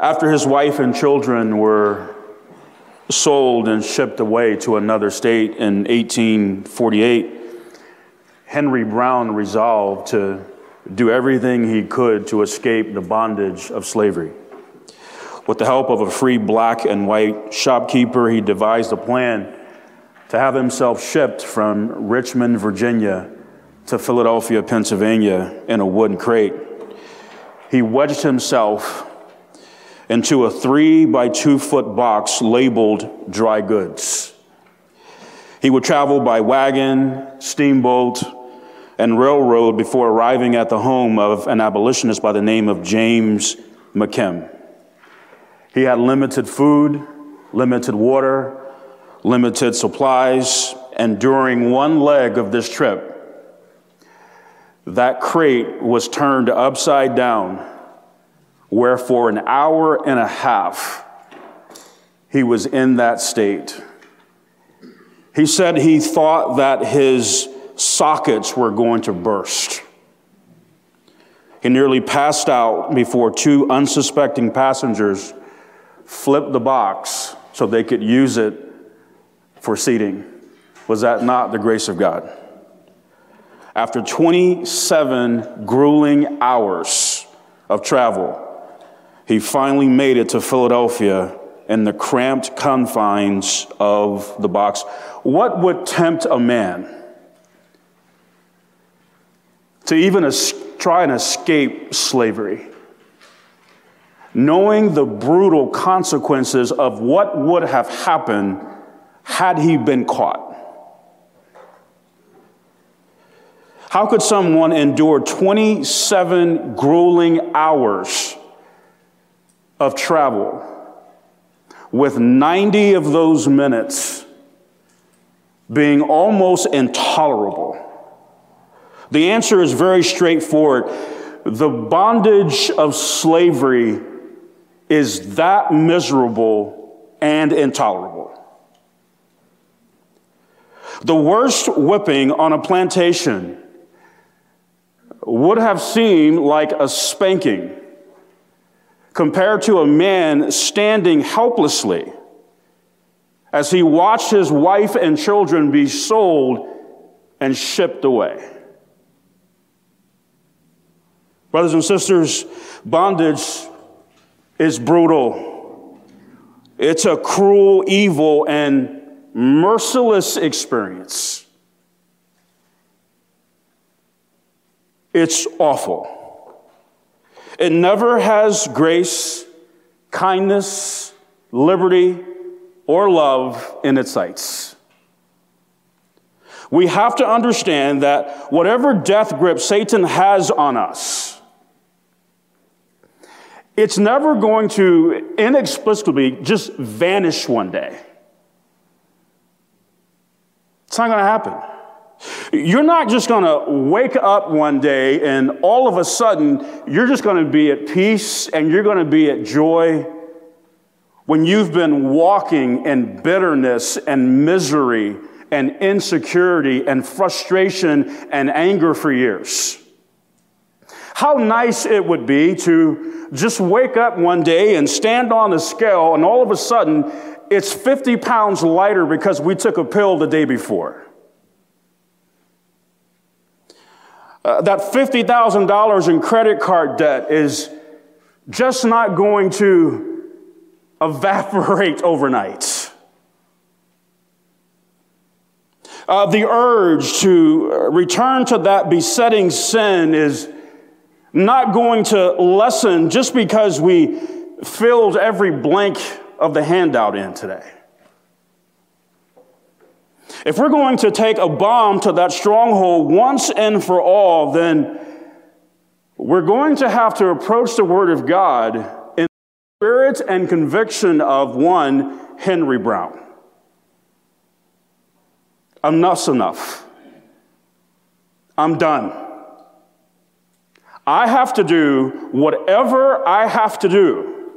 After his wife and children were sold and shipped away to another state in 1848, Henry Brown resolved to do everything he could to escape the bondage of slavery. With the help of a free black and white shopkeeper, he devised a plan to have himself shipped from Richmond, Virginia to Philadelphia, Pennsylvania in a wooden crate. He wedged himself into a three by two foot box labeled dry goods. He would travel by wagon, steamboat, and railroad before arriving at the home of an abolitionist by the name of James McKim. He had limited food, limited water, limited supplies, and during one leg of this trip, that crate was turned upside down, where for an hour and a half he was in that state. He said he thought that his sockets were going to burst. He nearly passed out before two unsuspecting passengers flipped the box so they could use it for seating. Was that not the grace of God? After 27 grueling hours of travel, he finally made it to Philadelphia in the cramped confines of the box. What would tempt a man to even es- try and escape slavery? Knowing the brutal consequences of what would have happened had he been caught. How could someone endure 27 grueling hours of travel with 90 of those minutes being almost intolerable? The answer is very straightforward. The bondage of slavery is that miserable and intolerable. The worst whipping on a plantation would have seemed like a spanking compared to a man standing helplessly as he watched his wife and children be sold and shipped away. Brothers and sisters, bondage is brutal. It's a cruel, evil, and merciless experience. It's awful. It never has grace, kindness, liberty, or love in its sights. We have to understand that whatever death grip Satan has on us, it's never going to inexplicably just vanish one day. It's not going to happen. You're not just going to wake up one day and all of a sudden you're just going to be at peace and you're going to be at joy when you've been walking in bitterness and misery and insecurity and frustration and anger for years. How nice it would be to just wake up one day and stand on the scale, and all of a sudden it's 50 pounds lighter because we took a pill the day before. Uh, that $50,000 in credit card debt is just not going to evaporate overnight. Uh, the urge to return to that besetting sin is not going to lessen just because we filled every blank of the handout in today. If we're going to take a bomb to that stronghold once and for all, then we're going to have to approach the Word of God in the spirit and conviction of one Henry Brown. Enough's enough. I'm done. I have to do whatever I have to do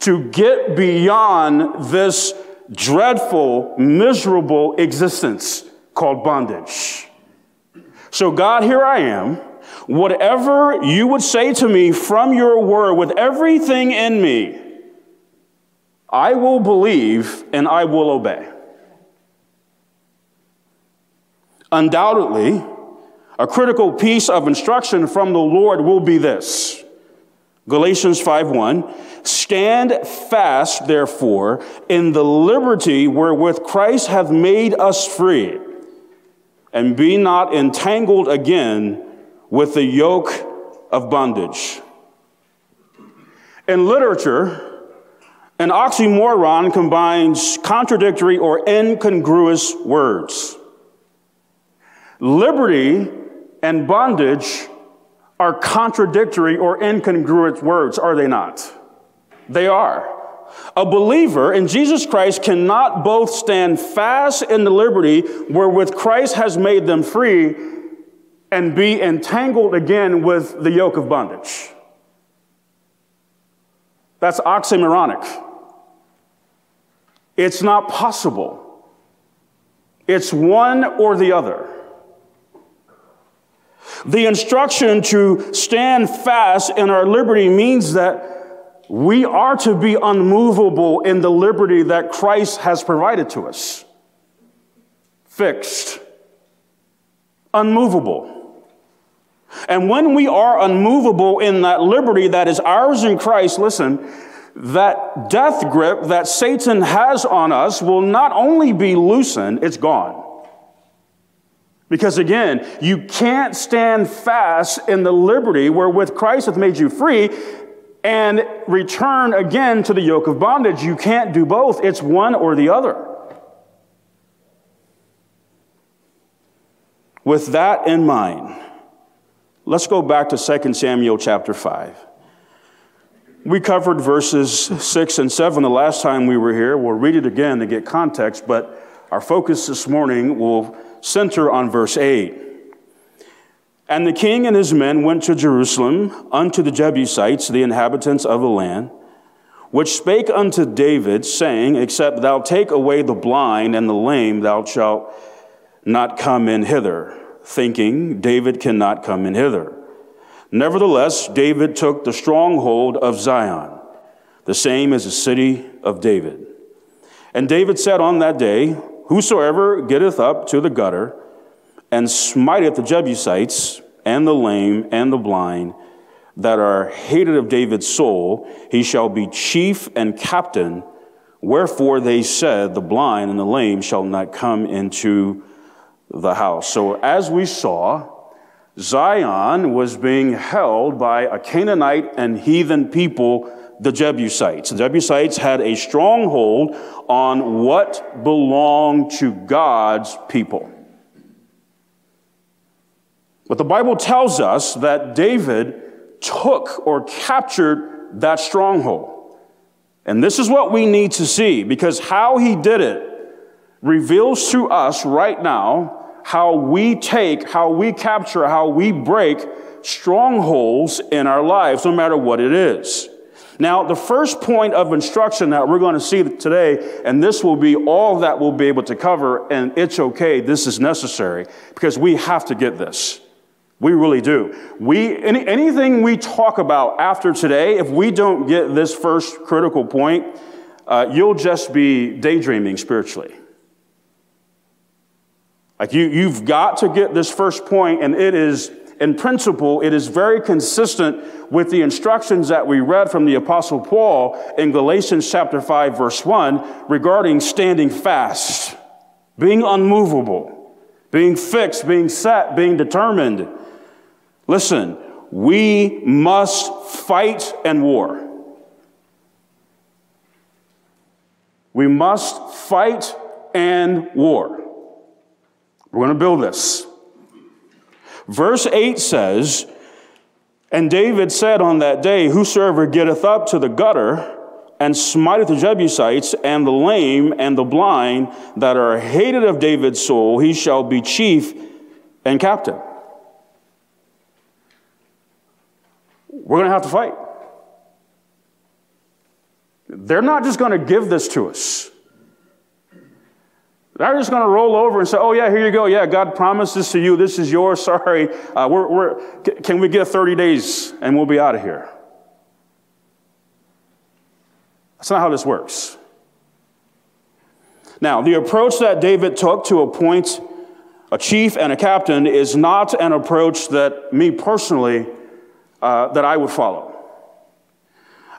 to get beyond this dreadful, miserable existence called bondage. So, God, here I am. Whatever you would say to me from your word, with everything in me, I will believe and I will obey. Undoubtedly, a critical piece of instruction from the Lord will be this. Galatians 5:1 Stand fast therefore in the liberty wherewith Christ hath made us free and be not entangled again with the yoke of bondage. In literature, an oxymoron combines contradictory or incongruous words. Liberty and bondage are contradictory or incongruent words, are they not? They are. A believer in Jesus Christ cannot both stand fast in the liberty wherewith Christ has made them free and be entangled again with the yoke of bondage. That's oxymoronic. It's not possible. It's one or the other. The instruction to stand fast in our liberty means that we are to be unmovable in the liberty that Christ has provided to us. Fixed, unmovable. And when we are unmovable in that liberty that is ours in Christ, listen, that death grip that Satan has on us will not only be loosened, it's gone. Because again, you can't stand fast in the liberty wherewith Christ hath made you free and return again to the yoke of bondage. You can't do both, it's one or the other. With that in mind, let's go back to 2 Samuel chapter 5. We covered verses 6 and 7 the last time we were here. We'll read it again to get context, but our focus this morning will center on verse 8. And the king and his men went to Jerusalem unto the Jebusites, the inhabitants of the land, which spake unto David, saying, Except thou take away the blind and the lame, thou shalt not come in hither, thinking, David cannot come in hither. Nevertheless, David took the stronghold of Zion, the same as the city of David. And David said on that day, Whosoever getteth up to the gutter and smiteth the Jebusites and the lame and the blind that are hated of David's soul, he shall be chief and captain. Wherefore they said, The blind and the lame shall not come into the house. So as we saw, Zion was being held by a Canaanite and heathen people the Jebusites. The Jebusites had a stronghold on what belonged to God's people. But the Bible tells us that David took or captured that stronghold. And this is what we need to see because how he did it reveals to us right now how we take, how we capture, how we break strongholds in our lives, no matter what it is. Now, the first point of instruction that we're going to see today, and this will be all that we'll be able to cover, and it's okay, this is necessary, because we have to get this. We really do. We, any, anything we talk about after today, if we don't get this first critical point, uh, you'll just be daydreaming spiritually. Like you, you've got to get this first point, and it is in principle, it is very consistent with the instructions that we read from the Apostle Paul in Galatians chapter 5, verse 1, regarding standing fast, being unmovable, being fixed, being set, being determined. Listen, we must fight and war. We must fight and war. We're going to build this. Verse 8 says, And David said on that day, Whosoever getteth up to the gutter and smiteth the Jebusites and the lame and the blind that are hated of David's soul, he shall be chief and captain. We're going to have to fight. They're not just going to give this to us. They're just going to roll over and say, oh, yeah, here you go. Yeah, God promised this to you. This is yours. Sorry. Uh, we're, we're, can we get 30 days and we'll be out of here? That's not how this works. Now, the approach that David took to appoint a chief and a captain is not an approach that me personally, uh, that I would follow.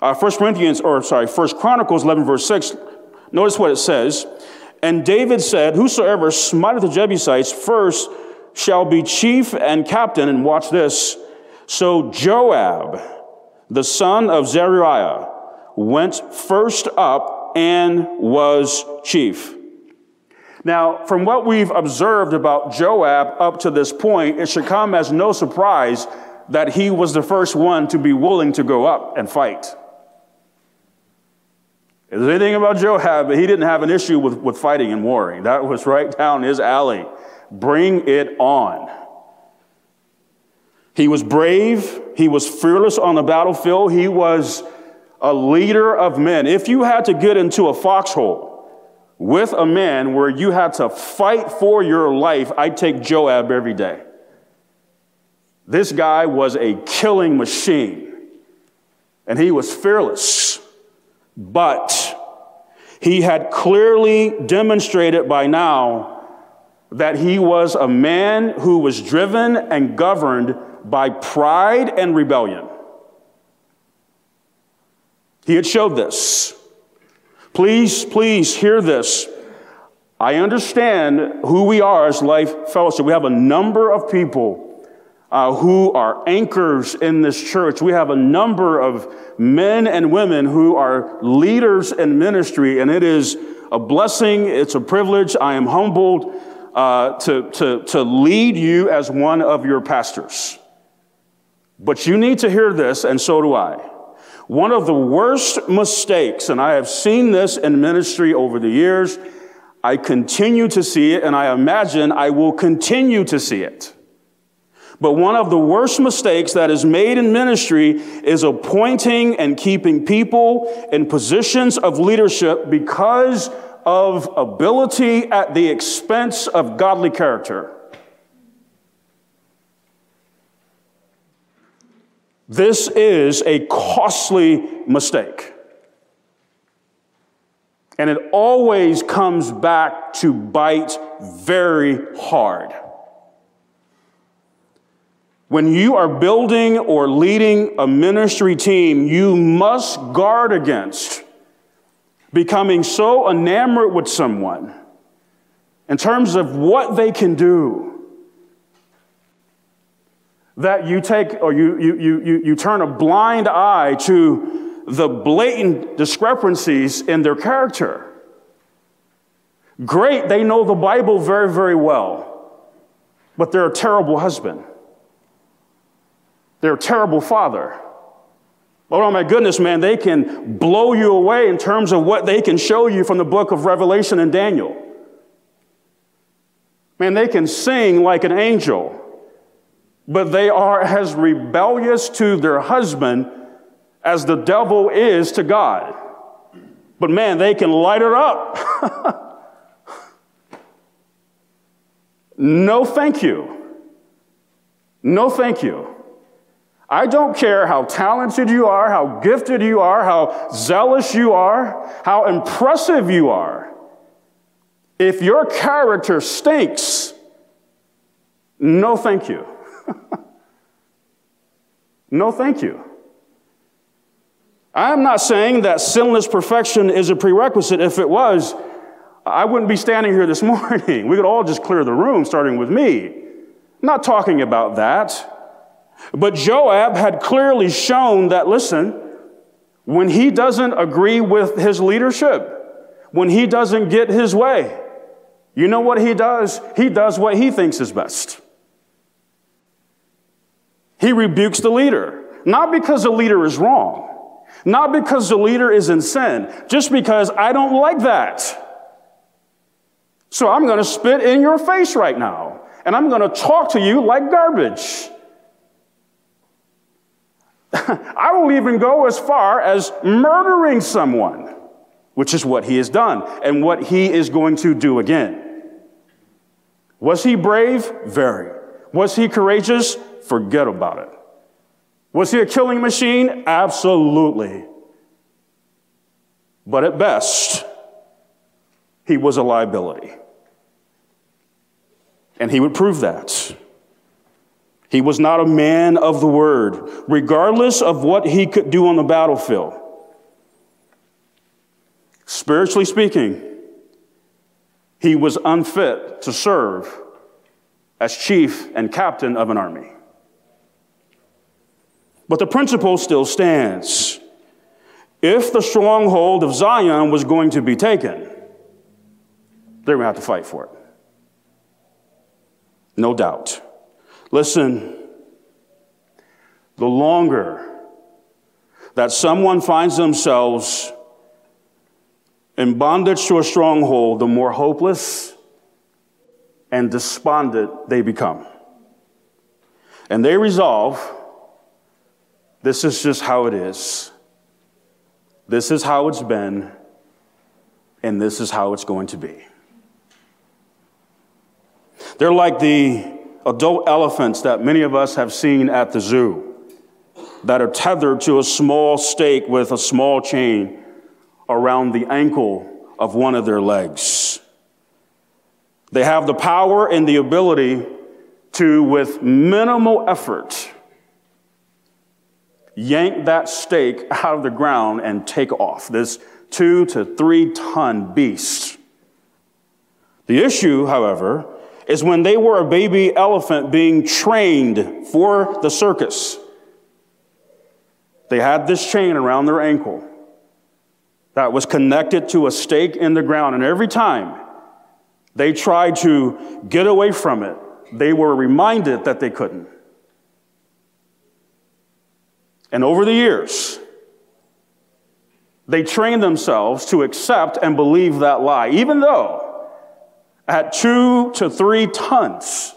Uh, 1 Corinthians, or sorry, 1 Chronicles 11, verse 6, notice what it says. And David said, Whosoever smiteth the Jebusites first shall be chief and captain. And watch this. So Joab, the son of Zeruiah, went first up and was chief. Now, from what we've observed about Joab up to this point, it should come as no surprise that he was the first one to be willing to go up and fight. If there's anything about Joab, he didn't have an issue with, with fighting and warring. That was right down his alley. Bring it on. He was brave. He was fearless on the battlefield. He was a leader of men. If you had to get into a foxhole with a man where you had to fight for your life, I'd take Joab every day. This guy was a killing machine, and he was fearless. But he had clearly demonstrated by now that he was a man who was driven and governed by pride and rebellion. He had showed this. Please, please hear this. I understand who we are as Life Fellowship. We have a number of people uh, who are anchors in this church. We have a number of men and women who are leaders in ministry, and it is a blessing, it's a privilege. I am humbled uh, to, to, to lead you as one of your pastors. But you need to hear this, and so do I. One of the worst mistakes, and I have seen this in ministry over the years, I continue to see it, and I imagine I will continue to see it but one of the worst mistakes that is made in ministry is appointing and keeping people in positions of leadership because of ability at the expense of godly character. This is a costly mistake. And it always comes back to bite very hard. When you are building or leading a ministry team, you must guard against becoming so enamored with someone in terms of what they can do that you take or you, you, you, you, turn a blind eye to the blatant discrepancies in their character. Great, they know the Bible very, very well, but they're a terrible husband. They're a terrible father. Oh my goodness, man, they can blow you away in terms of what they can show you from the book of Revelation and Daniel. Man, they can sing like an angel, but they are as rebellious to their husband as the devil is to God. But man, they can light it up. no, thank you. No, thank you. I don't care how talented you are, how gifted you are, how zealous you are, how impressive you are. If your character stinks, no thank you. no thank you. I'm not saying that sinless perfection is a prerequisite. If it was, I wouldn't be standing here this morning. We could all just clear the room, starting with me. Not talking about that. But Joab had clearly shown that, listen, when he doesn't agree with his leadership, when he doesn't get his way, you know what he does? He does what he thinks is best. He rebukes the leader, not because the leader is wrong, not because the leader is in sin, just because I don't like that. So I'm going to spit in your face right now, and I'm going to talk to you like garbage. I will even go as far as murdering someone, which is what he has done and what he is going to do again. Was he brave? Very. Was he courageous? Forget about it. Was he a killing machine? Absolutely. But at best, he was a liability. And he would prove that. He was not a man of the word, regardless of what he could do on the battlefield. Spiritually speaking, he was unfit to serve as chief and captain of an army. But the principle still stands. If the stronghold of Zion was going to be taken, they're going to have to fight for it. No doubt. Listen, the longer that someone finds themselves in bondage to a stronghold, the more hopeless and despondent they become. And they resolve this is just how it is. This is how it's been, and this is how it's going to be. They're like the adult elephants that many of us have seen at the zoo that are tethered to a small stake with a small chain around the ankle of one of their legs. They have the power and the ability to, with minimal effort, yank that stake out of the ground and take off. This two to three ton beast. The issue, however, is when they were a baby elephant being trained for the circus. They had this chain around their ankle that was connected to a stake in the ground, and every time they tried to get away from it, they were reminded that they couldn't. And over the years, they trained themselves to accept and believe that lie, even though at two to three tons,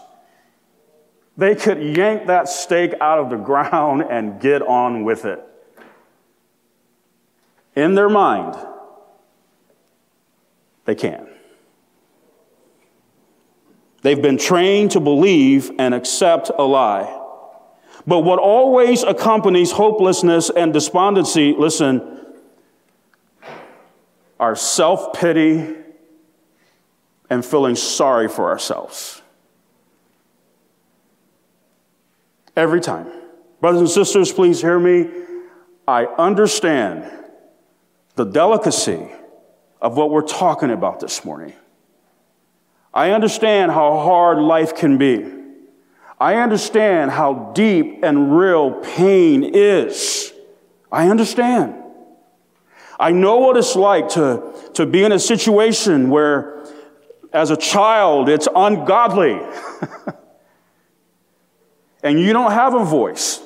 they could yank that stake out of the ground and get on with it. In their mind, they can. They've been trained to believe and accept a lie. But what always accompanies hopelessness and despondency, listen, are self pity and feeling sorry for ourselves. Every time. Brothers and sisters, please hear me. I understand the delicacy of what we're talking about this morning. I understand how hard life can be. I understand how deep and real pain is. I understand. I know what it's like to, to be in a situation where as a child, it's ungodly. and you don't have a voice.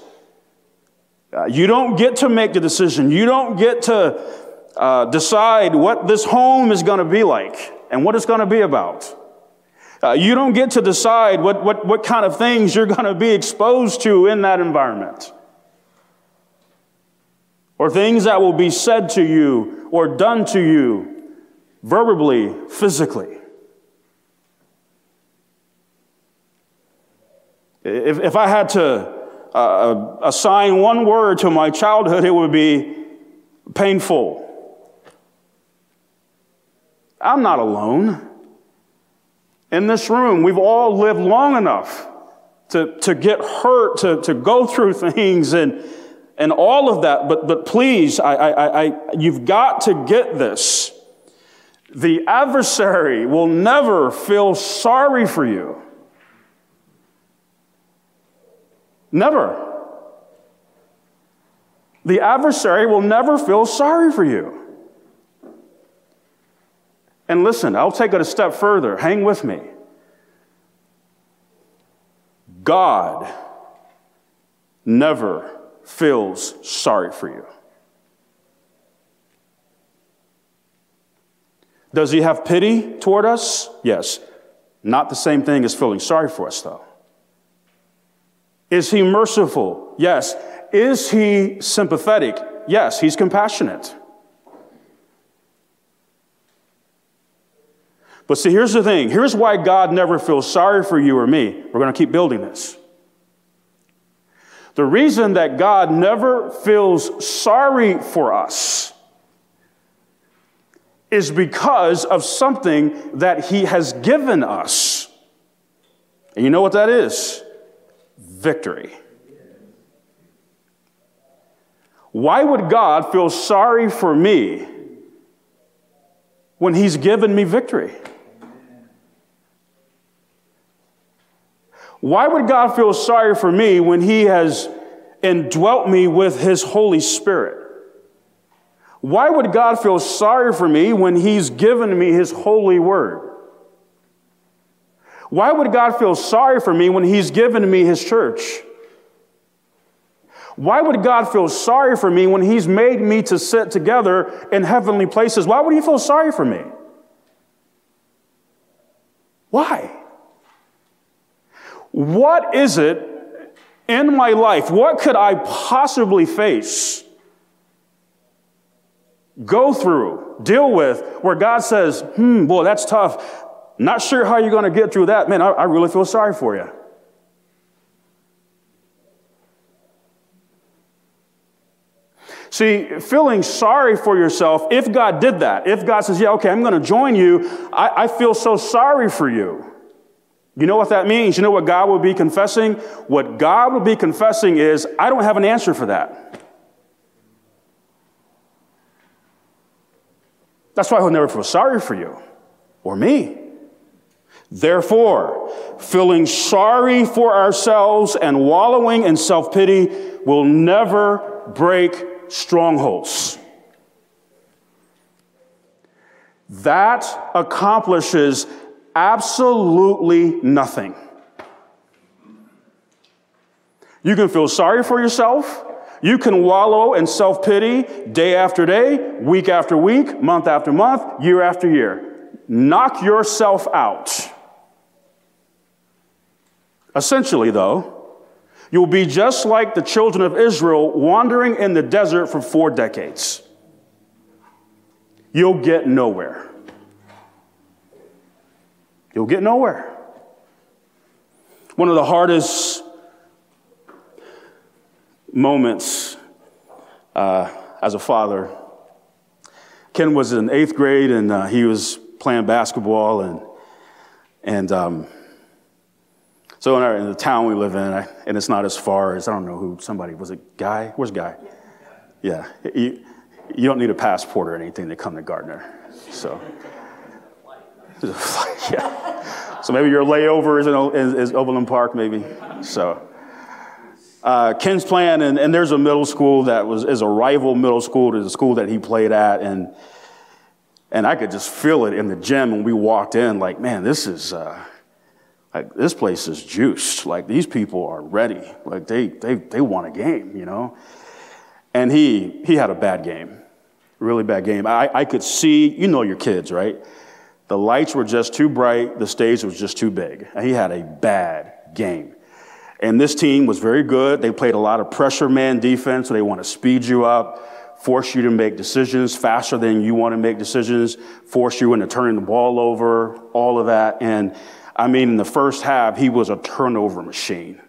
Uh, you don't get to make the decision. You don't get to uh, decide what this home is going to be like and what it's going to be about. Uh, you don't get to decide what, what, what kind of things you're going to be exposed to in that environment. Or things that will be said to you or done to you verbally, physically. If, if I had to uh, uh, assign one word to my childhood, it would be painful. I'm not alone. In this room, we've all lived long enough to, to get hurt, to, to go through things and, and all of that. But, but please, I, I, I, you've got to get this. The adversary will never feel sorry for you. Never. The adversary will never feel sorry for you. And listen, I'll take it a step further. Hang with me. God never feels sorry for you. Does he have pity toward us? Yes. Not the same thing as feeling sorry for us, though. Is he merciful? Yes. Is he sympathetic? Yes, he's compassionate. But see, here's the thing. Here's why God never feels sorry for you or me. We're going to keep building this. The reason that God never feels sorry for us is because of something that He has given us. And you know what that is? Victory. Why would God feel sorry for me when He's given me victory? Why would God feel sorry for me when He has indwelt me with His Holy Spirit? Why would God feel sorry for me when He's given me His holy word? Why would God feel sorry for me when He's given me His church? Why would God feel sorry for me when He's made me to sit together in heavenly places? Why would He feel sorry for me? Why? What is it in my life? What could I possibly face, go through, deal with, where God says, hmm, boy, that's tough. Not sure how you're going to get through that. Man, I, I really feel sorry for you. See, feeling sorry for yourself, if God did that, if God says, Yeah, okay, I'm going to join you, I, I feel so sorry for you. You know what that means? You know what God will be confessing? What God will be confessing is, I don't have an answer for that. That's why he'll never feel sorry for you or me. Therefore, feeling sorry for ourselves and wallowing in self pity will never break strongholds. That accomplishes absolutely nothing. You can feel sorry for yourself. You can wallow in self pity day after day, week after week, month after month, year after year. Knock yourself out. Essentially, though, you'll be just like the children of Israel wandering in the desert for four decades. You'll get nowhere. You'll get nowhere. One of the hardest moments uh, as a father, Ken was in eighth grade and uh, he was playing basketball and and um, so in, our, in, the town we live in, I, and it's not as far as I don't know who somebody was it Guy? Where's Guy? Yeah, you, you don't need a passport or anything to come to Gardner, so. yeah. So maybe your layover is, in, is, is Overland Park, maybe. So. Uh, Ken's plan, and, and, there's a middle school that was is a rival middle school to the school that he played at, and and I could just feel it in the gym when we walked in. Like, man, this is uh, like this place is juiced. Like these people are ready. Like they they they want a game, you know. And he he had a bad game, really bad game. I, I could see, you know, your kids, right? The lights were just too bright, the stage was just too big. And he had a bad game. And this team was very good. They played a lot of pressure man defense, so they want to speed you up, force you to make decisions faster than you want to make decisions, force you into turning the ball over, all of that. And I mean, in the first half, he was a turnover machine.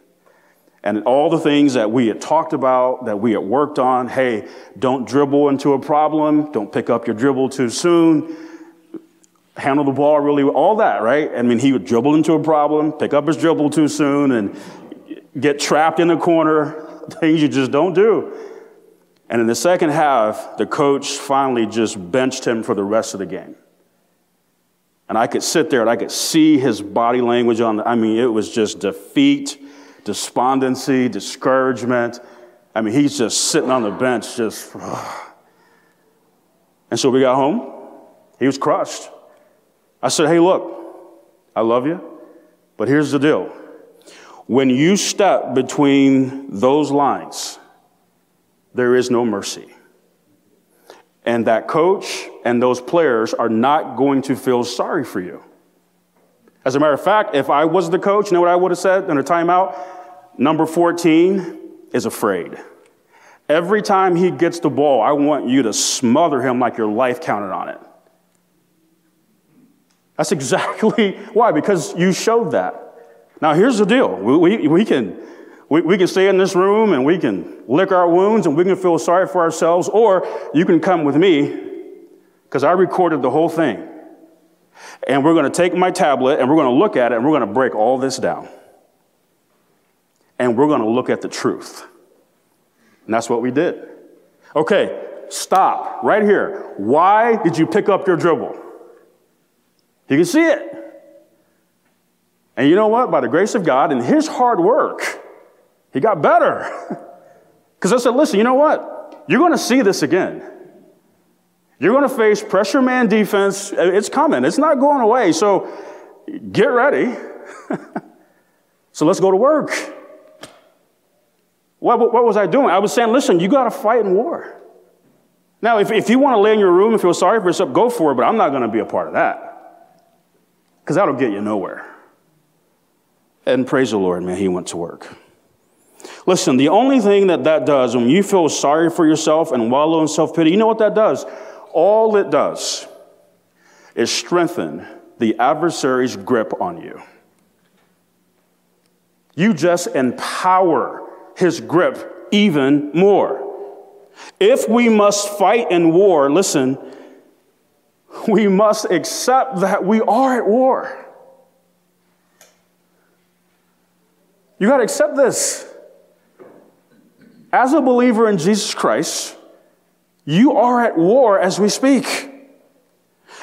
And all the things that we had talked about, that we had worked on hey, don't dribble into a problem, don't pick up your dribble too soon handle the ball really all that, right? I mean, he would dribble into a problem, pick up his dribble too soon, and get trapped in the corner, things you just don't do. And in the second half, the coach finally just benched him for the rest of the game. And I could sit there and I could see his body language on, I mean, it was just defeat, despondency, discouragement. I mean, he's just sitting on the bench, just. And so we got home. He was crushed. I said, hey, look, I love you, but here's the deal. When you step between those lines, there is no mercy. And that coach and those players are not going to feel sorry for you. As a matter of fact, if I was the coach, you know what I would have said in a timeout? Number 14 is afraid. Every time he gets the ball, I want you to smother him like your life counted on it. That's exactly why, because you showed that. Now, here's the deal we, we, we can, we, we can stay in this room and we can lick our wounds and we can feel sorry for ourselves, or you can come with me because I recorded the whole thing. And we're going to take my tablet and we're going to look at it and we're going to break all this down. And we're going to look at the truth. And that's what we did. Okay, stop right here. Why did you pick up your dribble? You can see it. And you know what? By the grace of God and his hard work, he got better. Because I said, listen, you know what? You're going to see this again. You're going to face pressure man defense. It's coming, it's not going away. So get ready. so let's go to work. What, what, was I doing? I was saying, listen, you got to fight in war. Now, if, if you want to lay in your room and feel sorry for yourself, go for it, but I'm not going to be a part of that. Because that'll get you nowhere. And praise the Lord, man, he went to work. Listen, the only thing that that does when you feel sorry for yourself and wallow in self pity, you know what that does? All it does is strengthen the adversary's grip on you. You just empower his grip even more. If we must fight in war, listen, we must accept that we are at war. You got to accept this. As a believer in Jesus Christ, you are at war as we speak.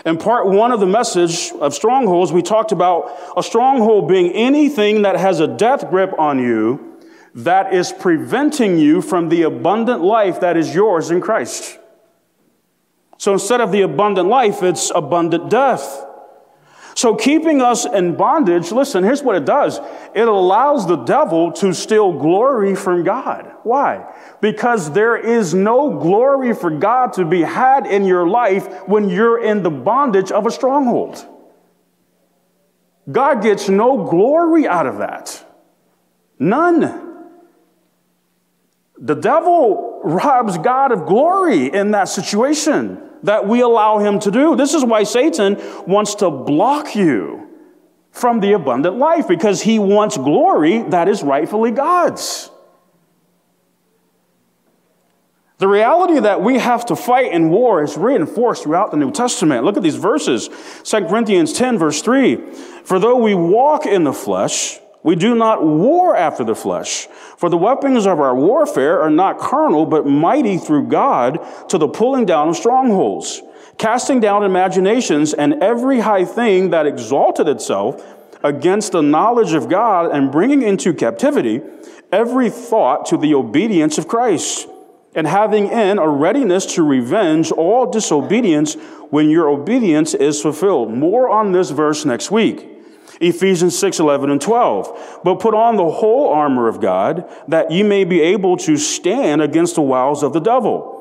In part one of the message of strongholds, we talked about a stronghold being anything that has a death grip on you that is preventing you from the abundant life that is yours in Christ. So instead of the abundant life, it's abundant death. So keeping us in bondage, listen, here's what it does. It allows the devil to steal glory from God. Why? Because there is no glory for God to be had in your life when you're in the bondage of a stronghold. God gets no glory out of that. None. The devil robs God of glory in that situation that we allow him to do. This is why Satan wants to block you from the abundant life because he wants glory that is rightfully God's. The reality that we have to fight in war is reinforced throughout the New Testament. Look at these verses 2 Corinthians 10, verse 3. For though we walk in the flesh, we do not war after the flesh. For the weapons of our warfare are not carnal, but mighty through God to the pulling down of strongholds, casting down imaginations and every high thing that exalted itself against the knowledge of God, and bringing into captivity every thought to the obedience of Christ, and having in a readiness to revenge all disobedience when your obedience is fulfilled. More on this verse next week. Ephesians 6, 11, and 12. But put on the whole armor of God, that ye may be able to stand against the wiles of the devil.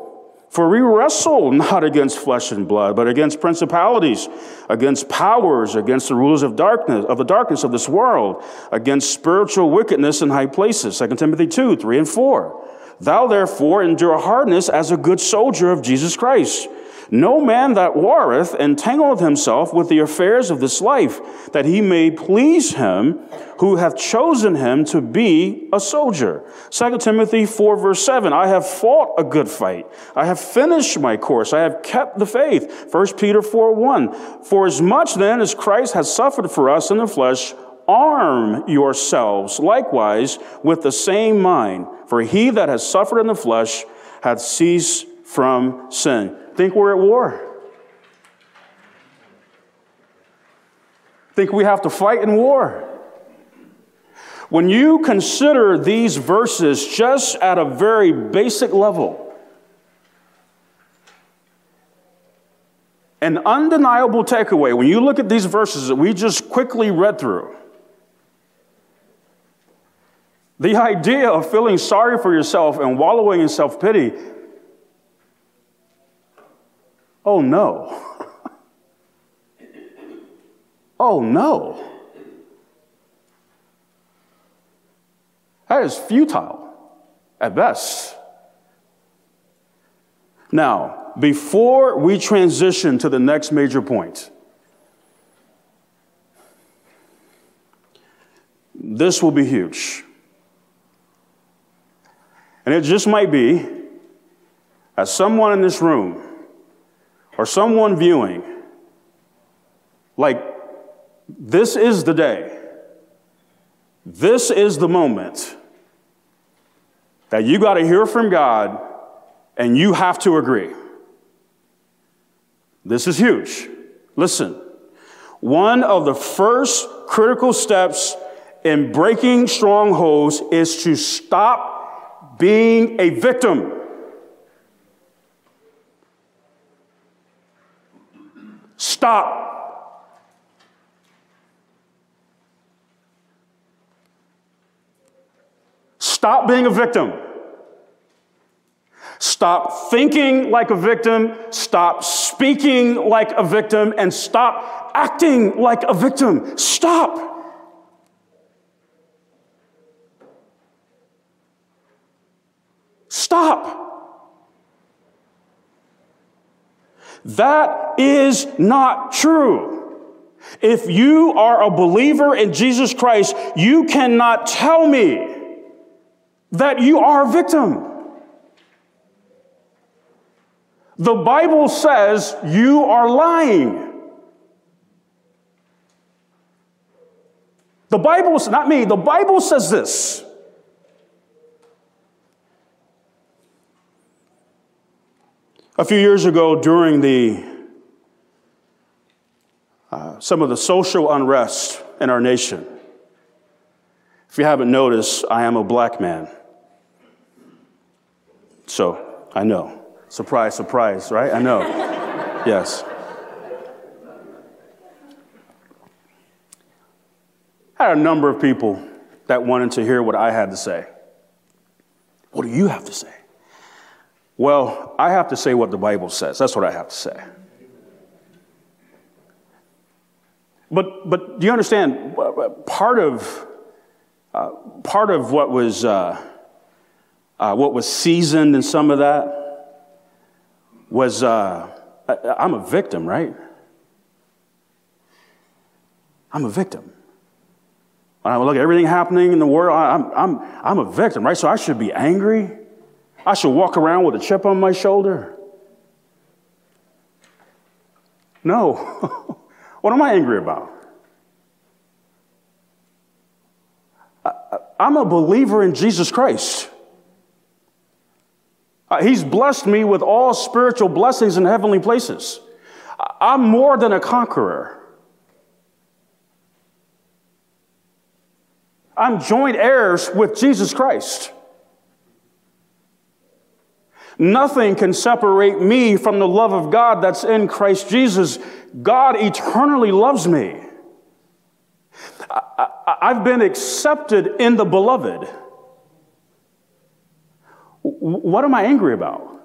For we wrestle not against flesh and blood, but against principalities, against powers, against the rulers of darkness, of the darkness of this world, against spiritual wickedness in high places. 2 Timothy 2, 3 and 4. Thou therefore endure hardness as a good soldier of Jesus Christ. No man that warreth entangleth himself with the affairs of this life, that he may please him who hath chosen him to be a soldier. 2 Timothy 4 verse 7, I have fought a good fight. I have finished my course. I have kept the faith. 1 Peter 4 1, For as much then as Christ has suffered for us in the flesh, arm yourselves likewise with the same mind. For he that has suffered in the flesh hath ceased from sin think we're at war. Think we have to fight in war. When you consider these verses just at a very basic level, an undeniable takeaway, when you look at these verses that we just quickly read through, the idea of feeling sorry for yourself and wallowing in self pity Oh no. oh no. That is futile at best. Now, before we transition to the next major point, this will be huge. And it just might be that someone in this room or someone viewing, like, this is the day, this is the moment that you got to hear from God and you have to agree. This is huge. Listen, one of the first critical steps in breaking strongholds is to stop being a victim. Stop. Stop being a victim. Stop thinking like a victim, stop speaking like a victim, and stop acting like a victim. Stop. Stop. That is not true. If you are a believer in Jesus Christ, you cannot tell me that you are a victim. The Bible says you are lying. The Bible, not me, the Bible says this. A few years ago, during the uh, some of the social unrest in our nation, if you haven't noticed, I am a black man. So I know. Surprise, surprise, right? I know. yes. I had a number of people that wanted to hear what I had to say. What do you have to say? Well, I have to say what the Bible says. That's what I have to say. But, but do you understand? Part of, uh, part of what was, uh, uh, what was seasoned in some of that was uh, I'm a victim, right? I'm a victim. When I look at everything happening in the world, I'm, I'm, I'm a victim, right? So I should be angry. I should walk around with a chip on my shoulder. No. what am I angry about? I, I'm a believer in Jesus Christ. Uh, he's blessed me with all spiritual blessings in heavenly places. I'm more than a conqueror. I'm joint heirs with Jesus Christ. Nothing can separate me from the love of God that's in Christ Jesus. God eternally loves me. I, have been accepted in the beloved. What am I angry about?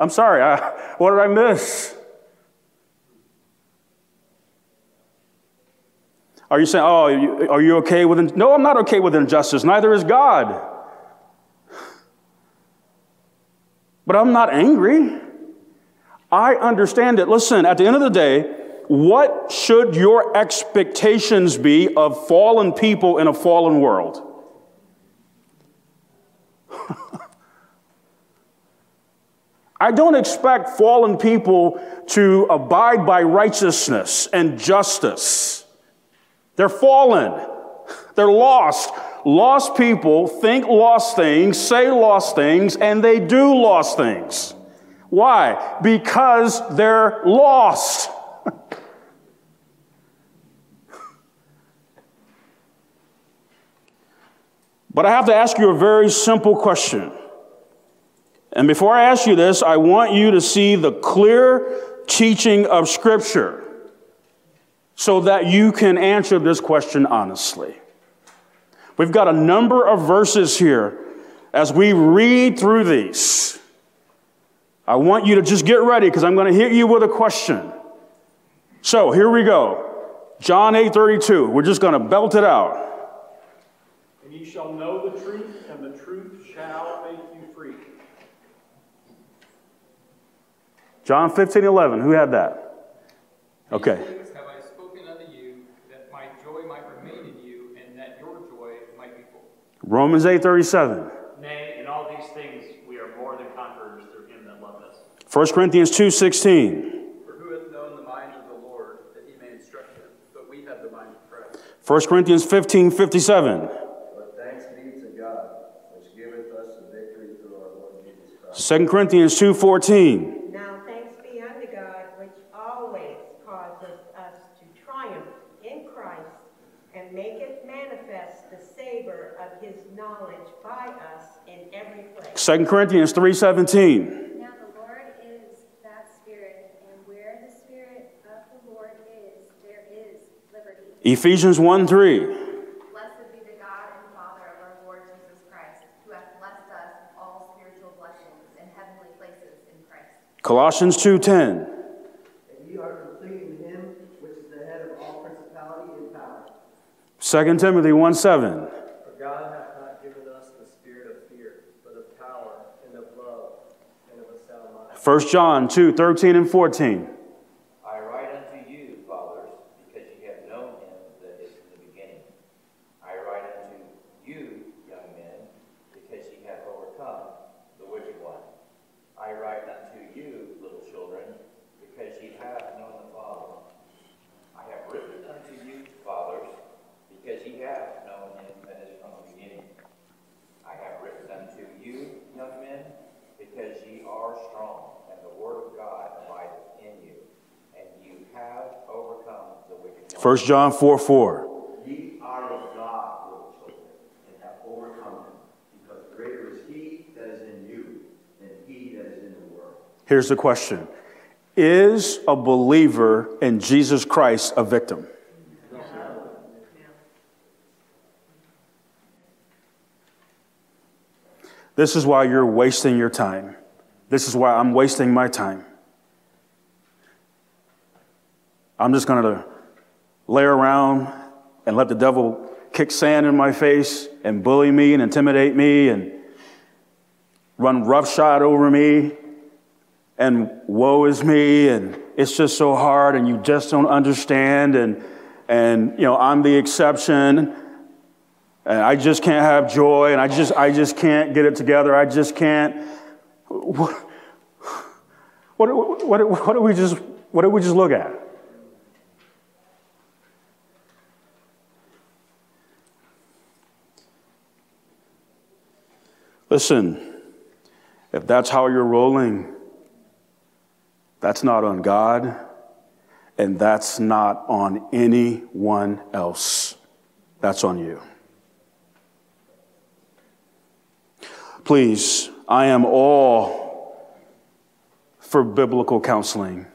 I'm sorry, I, what did I miss? Are you saying, oh, are you okay with injustice? No, I'm not okay with injustice. Neither is God. But I'm not angry. I understand it. Listen, at the end of the day, what should your expectations be of fallen people in a fallen world? I don't expect fallen people to abide by righteousness and justice. They're fallen. They're lost. Lost people think lost things, say lost things, and they do lost things. Why? Because they're lost. But I have to ask you a very simple question. And before I ask you this, I want you to see the clear teaching of Scripture so that you can answer this question honestly. We've got a number of verses here as we read through these. I want you to just get ready because I'm going to hit you with a question. So here we go. John 8 32. We're just going to belt it out. And ye shall know the truth, and the truth shall make you free. John 15, 11. Who had that? Okay. Romans 8:37. Nay, in all these things we are more than conquerors through him that loved us. 1 Corinthians 2:16. For who hath known the mind of the Lord, that he may instruct him? But we have the mind of Christ. 1 Corinthians 15:57. But thanks be to God, which giveth us the victory through our Lord Jesus Christ. 2 Corinthians 2:14. his knowledge by us in every place. 2 Corinthians 3.17. Now the Lord is that Spirit, and where the Spirit of the Lord is, there is liberty. Ephesians 1 3. Blessed be the God and Father of our Lord Jesus Christ, who hath blessed us all spiritual blessings in heavenly places in Christ. Colossians 2.10. Second Timothy 1 7. 1 John 2:13 and 14. 1 John 4 4. Here's the question Is a believer in Jesus Christ a victim? This is why you're wasting your time. This is why I'm wasting my time. I'm just going to lay around and let the devil kick sand in my face and bully me and intimidate me and run roughshod over me and woe is me. And it's just so hard and you just don't understand. And and you know I'm the exception. And I just can't have joy. And I just I just can't get it together. I just can't what what what, what do we just what do we just look at Listen, if that's how you're rolling, that's not on God, and that's not on anyone else. That's on you. Please, I am all for biblical counseling.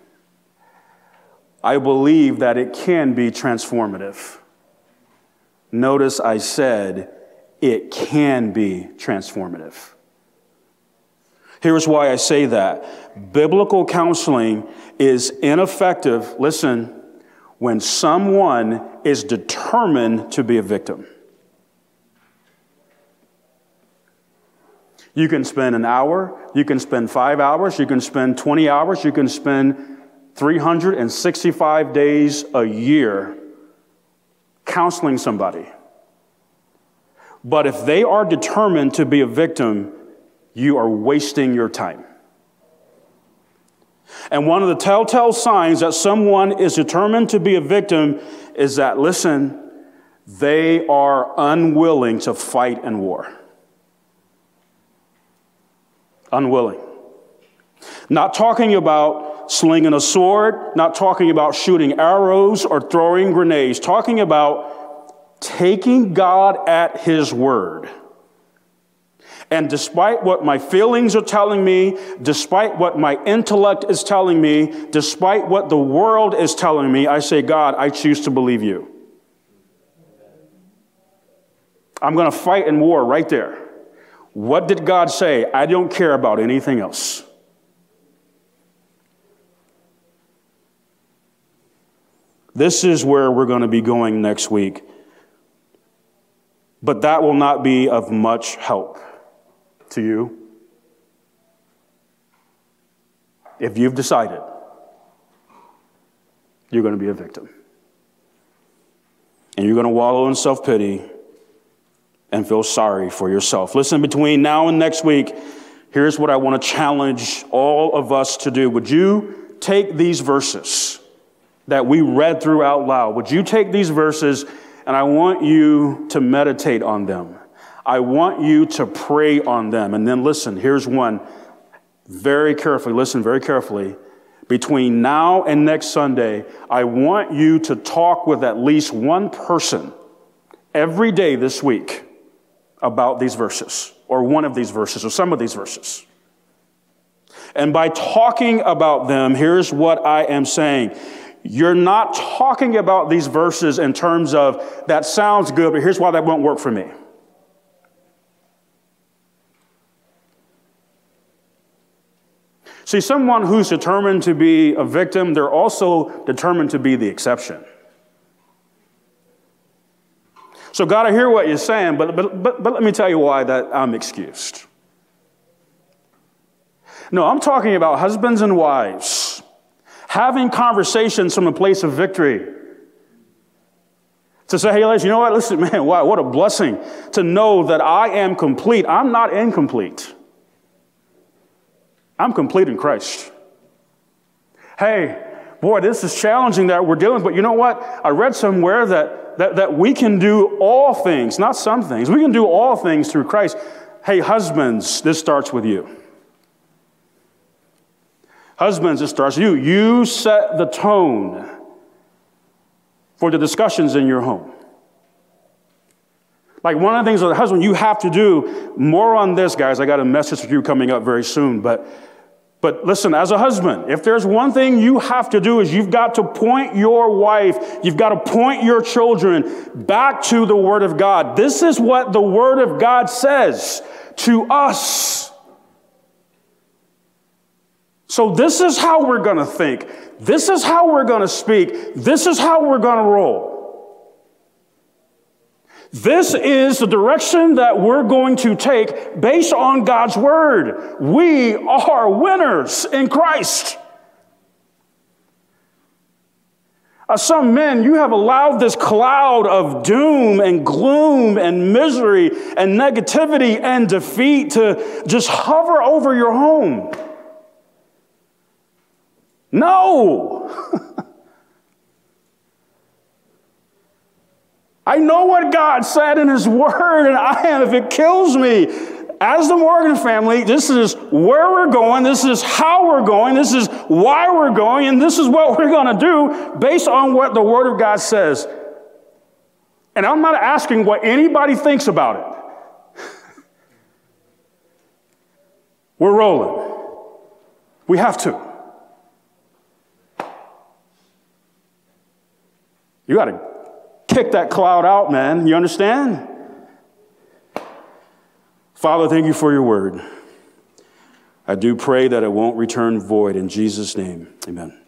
I believe that it can be transformative. Notice I said it can be transformative. Here's why I say that. Biblical counseling is ineffective, listen, when someone is determined to be a victim. You can spend an hour, you can spend five hours, you can spend 20 hours, you can spend 365 days a year counseling somebody. But if they are determined to be a victim, you are wasting your time. And one of the telltale signs that someone is determined to be a victim is that, listen, they are unwilling to fight in war. Unwilling. Not talking about slinging a sword, not talking about shooting arrows or throwing grenades, talking about taking God at His word. And despite what my feelings are telling me, despite what my intellect is telling me, despite what the world is telling me, I say, God, I choose to believe you. I'm going to fight in war right there. What did God say? I don't care about anything else. This is where we're going to be going next week. But that will not be of much help to you if you've decided you're going to be a victim. And you're going to wallow in self pity and feel sorry for yourself. Listen, between now and next week, here's what I want to challenge all of us to do. Would you take these verses that we read through out loud? Would you take these verses and I want you to meditate on them? I want you to pray on them. And then listen, here's one very carefully. Listen very carefully. Between now and next Sunday, I want you to talk with at least one person every day this week about these verses, or one of these verses, or some of these verses. And by talking about them, here's what I am saying. You're not talking about these verses in terms of that sounds good, but here's why that won't work for me. See, someone who's determined to be a victim, they're also determined to be the exception. So, God, I hear what you're saying, but, but, but, but let me tell you why that I'm excused. No, I'm talking about husbands and wives having conversations from a place of victory. To say, hey, Les, you know what? Listen, man, wow, what a blessing to know that I am complete. I'm not incomplete. I'm complete in Christ. Hey, boy, this is challenging that we're dealing with, but you know what? I read somewhere that that, that we can do all things, not some things, we can do all things through Christ. Hey, husbands, this starts with you. Husbands, it starts you. You set the tone for the discussions in your home. Like one of the things as a husband you have to do, more on this, guys. I got a message for you coming up very soon, but but listen, as a husband, if there's one thing you have to do is you've got to point your wife, you've got to point your children back to the Word of God. This is what the Word of God says to us. So, this is how we're going to think. This is how we're going to speak. This is how we're going to roll. This is the direction that we're going to take based on God's word. We are winners in Christ. Uh, some men, you have allowed this cloud of doom and gloom and misery and negativity and defeat to just hover over your home. No! I know what God said in His Word, and I am, if it kills me, as the Morgan family, this is where we're going, this is how we're going, this is why we're going, and this is what we're going to do based on what the Word of God says. And I'm not asking what anybody thinks about it. we're rolling. We have to. You got to kick that cloud out, man. You understand? Father, thank you for your word. I do pray that it won't return void. In Jesus' name, amen.